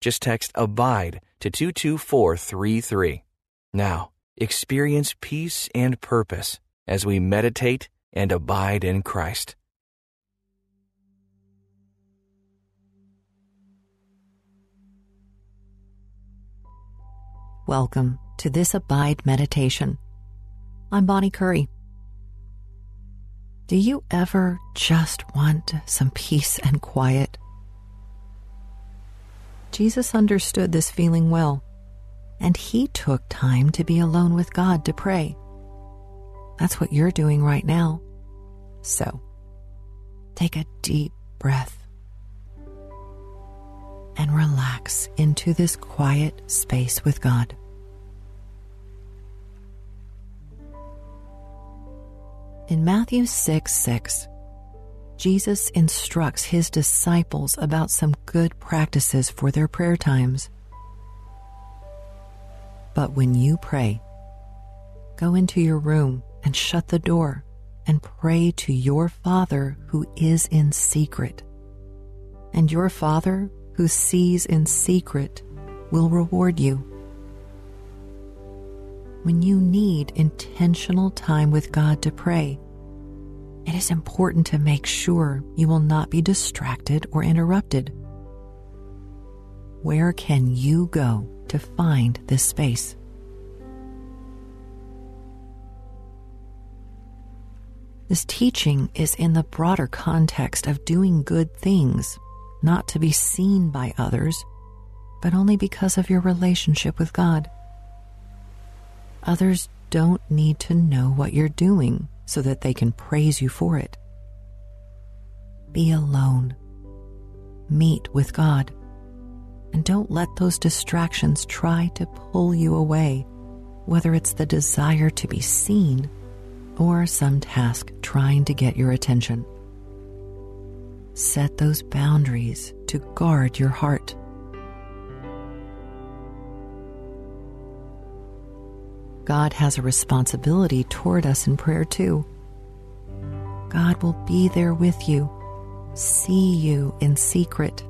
Just text ABIDE to 22433. Now, experience peace and purpose as we meditate and abide in Christ. Welcome to this Abide meditation. I'm Bonnie Curry. Do you ever just want some peace and quiet? Jesus understood this feeling well, and he took time to be alone with God to pray. That's what you're doing right now. So, take a deep breath and relax into this quiet space with God. In Matthew 6 6, Jesus instructs his disciples about some good practices for their prayer times. But when you pray, go into your room and shut the door and pray to your Father who is in secret. And your Father who sees in secret will reward you. When you need intentional time with God to pray, it is important to make sure you will not be distracted or interrupted. Where can you go to find this space? This teaching is in the broader context of doing good things, not to be seen by others, but only because of your relationship with God. Others don't need to know what you're doing so that they can praise you for it. Be alone. Meet with God. And don't let those distractions try to pull you away, whether it's the desire to be seen or some task trying to get your attention. Set those boundaries to guard your heart. God has a responsibility toward us in prayer too. God will be there with you, see you in secret,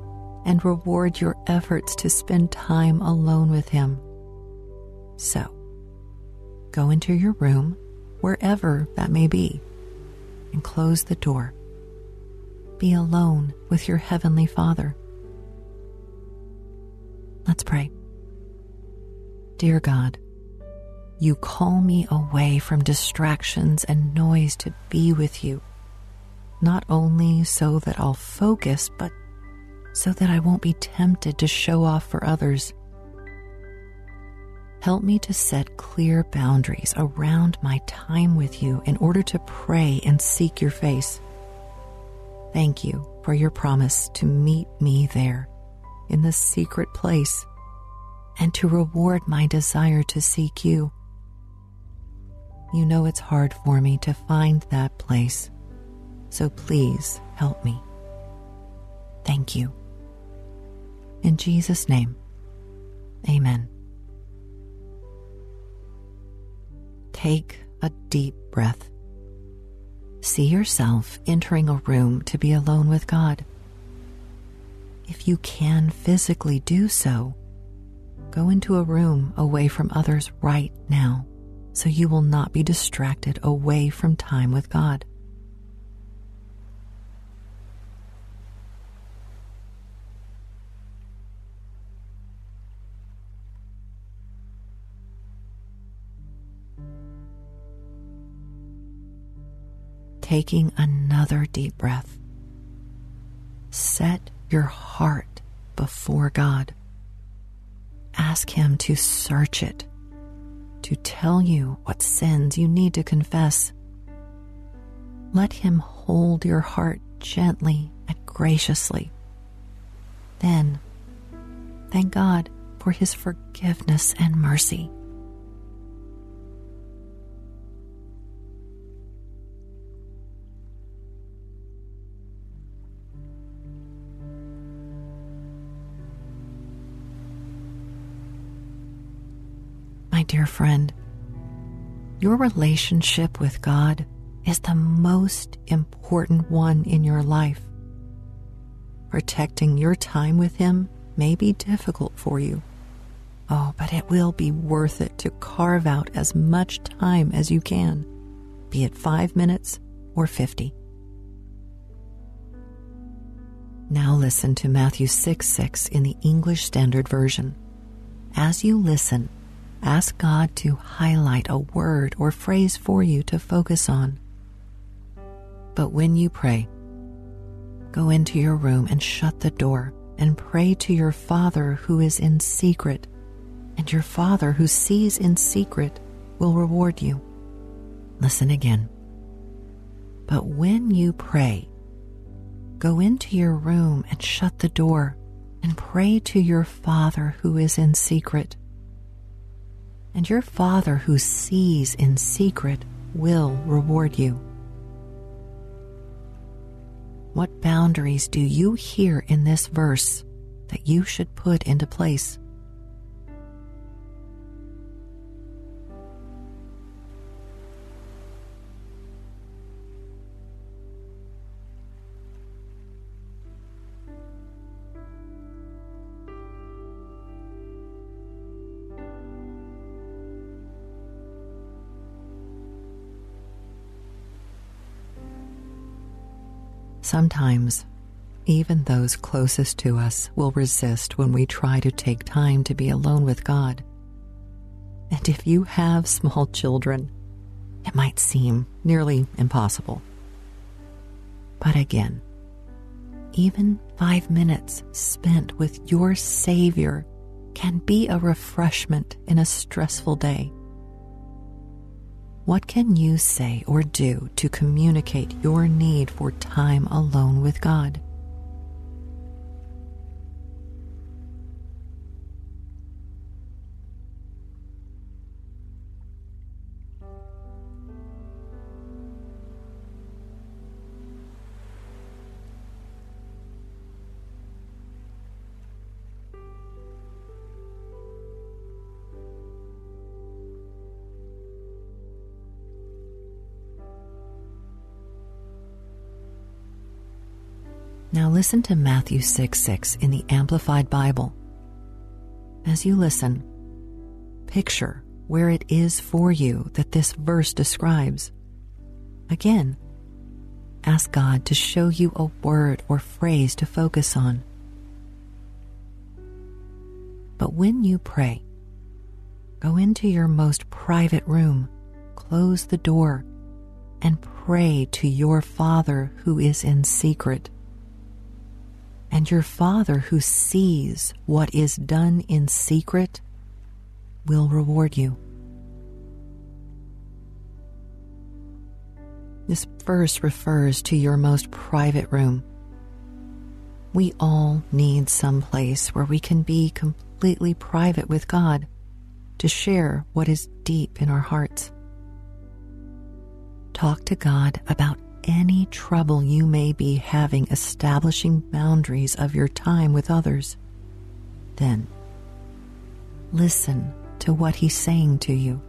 and reward your efforts to spend time alone with Him. So, go into your room, wherever that may be, and close the door. Be alone with your Heavenly Father. Let's pray. Dear God, you call me away from distractions and noise to be with you, not only so that I'll focus, but so that I won't be tempted to show off for others. Help me to set clear boundaries around my time with you in order to pray and seek your face. Thank you for your promise to meet me there in the secret place and to reward my desire to seek you you know it's hard for me to find that place, so please help me. Thank you. In Jesus' name, amen. Take a deep breath. See yourself entering a room to be alone with God. If you can physically do so, go into a room away from others right now so you will not be distracted away from time with God. Taking another deep breath. Set your heart before God. Ask Him to search it to tell you what sins you need to confess. Let Him hold your heart gently and graciously. Then, thank God for his forgiveness and mercy. My dear friend, your relationship with God is the most important one in your life. Protecting your time with Him may be difficult for you. Oh, but it will be worth it to carve out as much time as you can, be it five minutes or 50. Now listen to Matthew 6 6 in the English Standard Version. As you listen, ask God to highlight a word or phrase for you to focus on. But when you pray, go into your room and shut the door and pray to your Father who is in secret, and your Father who sees in secret will reward you. Listen again. But when you pray, go into your room and shut the door and pray to your Father who is in secret. And your Father who sees in secret will reward you. What boundaries do you hear in this verse that you should put into place? Sometimes, even those closest to us will resist when we try to take time to be alone with God. And if you have small children, it might seem nearly impossible. But again, even five minutes spent with your Savior can be a refreshment in a stressful day. What can you say or do to communicate your need for time alone with God? Now listen to Matthew 6 6 in the Amplified Bible. As you listen, picture where it is for you that this verse describes. Again, ask God to show you a word or phrase to focus on. But when you pray, go into your most private room, close the door, and pray to your Father who is in secret and your Father who sees what is done in secret will reward you. This verse refers to your most private room. We all need some place where we can be completely private with God to share what is deep in our hearts. Talk to God about any trouble you may be having establishing boundaries of your time with others, then listen to what He's saying to you.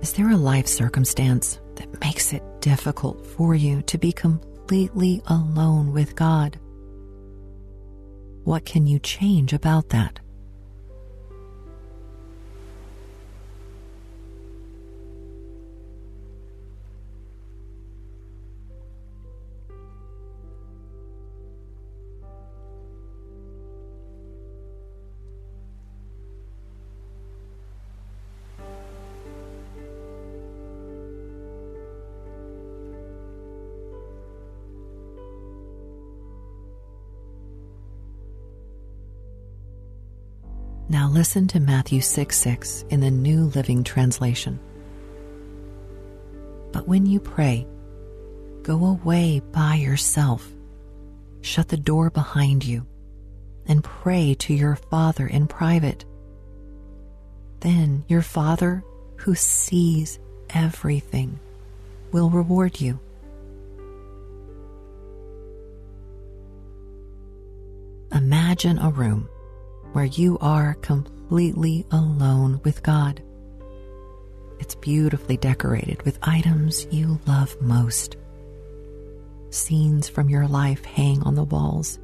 Is there a life circumstance that makes it difficult for you to be completely alone with God? What can you change about that? Now listen to Matthew 6 6 in the New Living Translation. But when you pray, go away by yourself, shut the door behind you, and pray to your Father in private. Then your Father, who sees everything, will reward you. Imagine a room where you are completely alone with God. It's beautifully decorated with items you love most. Scenes from your life hang on the walls,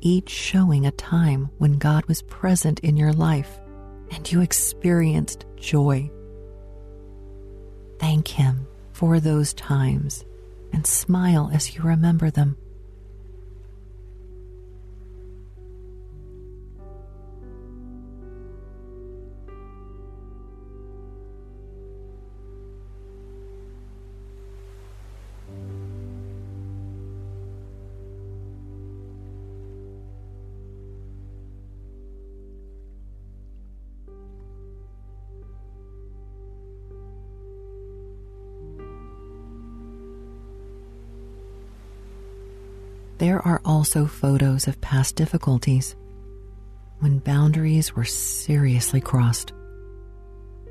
each showing a time when God was present in your life and you experienced joy. Thank Him for those times and smile as you remember them. There are also photos of past difficulties when boundaries were seriously crossed.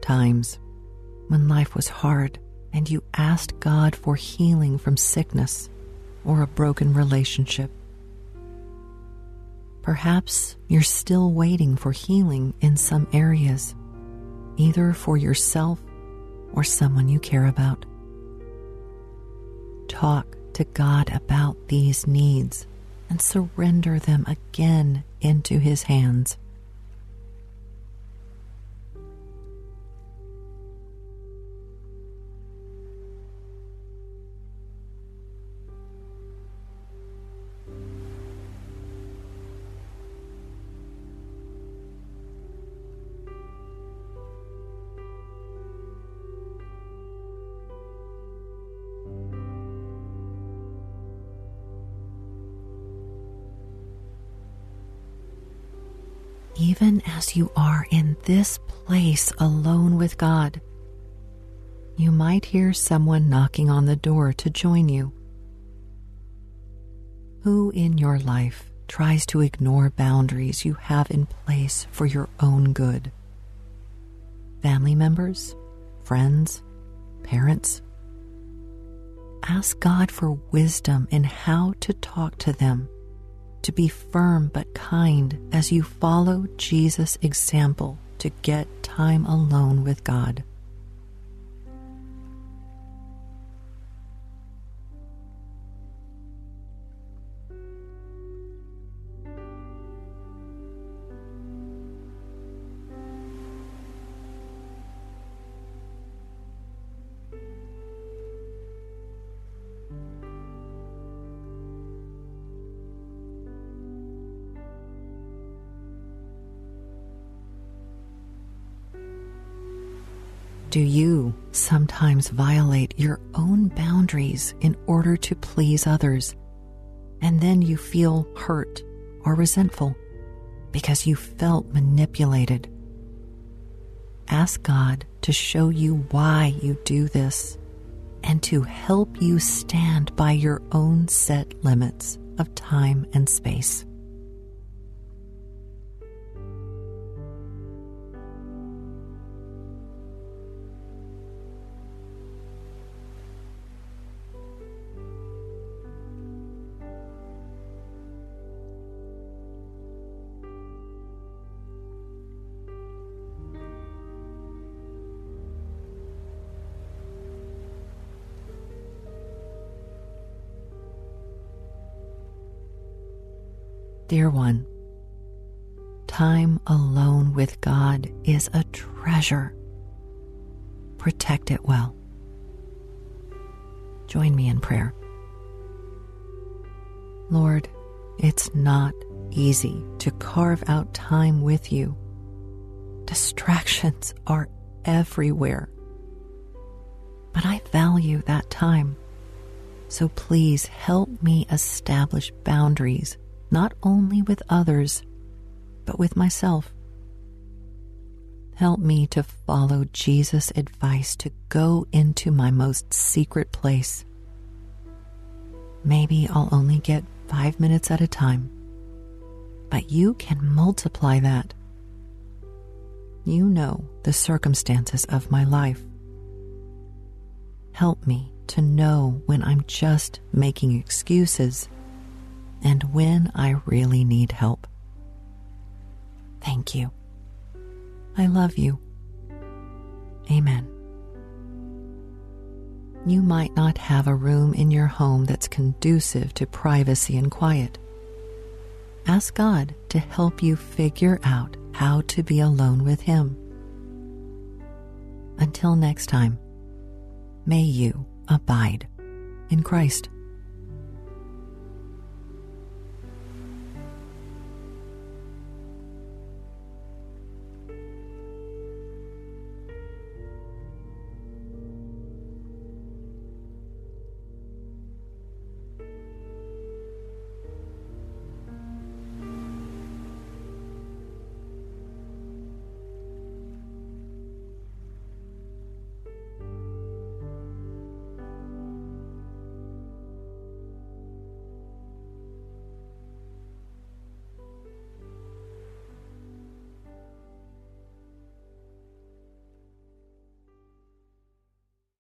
Times when life was hard and you asked God for healing from sickness or a broken relationship. Perhaps you're still waiting for healing in some areas, either for yourself or someone you care about. Talk to God about these needs and surrender them again into His hands. Even as you are in this place alone with God, you might hear someone knocking on the door to join you. Who in your life tries to ignore boundaries you have in place for your own good? Family members, friends, parents? Ask God for wisdom in how to talk to them to be firm but kind as you follow Jesus' example to get time alone with God. Do you sometimes violate your own boundaries in order to please others? And then you feel hurt or resentful because you felt manipulated. Ask God to show you why you do this and to help you stand by your own set limits of time and space. Dear one, time alone with God is a treasure. Protect it well. Join me in prayer. Lord, it's not easy to carve out time with you. Distractions are everywhere. But I value that time. So please help me establish boundaries only with others, but with myself. Help me to follow Jesus' advice to go into my most secret place. Maybe I'll only get five minutes at a time, but you can multiply that. You know the circumstances of my life. Help me to know when I'm just making excuses and when I really need help. Thank you. I love you. Amen. You might not have a room in your home that's conducive to privacy and quiet. Ask God to help you figure out how to be alone with Him. Until next time, may you abide in Christ.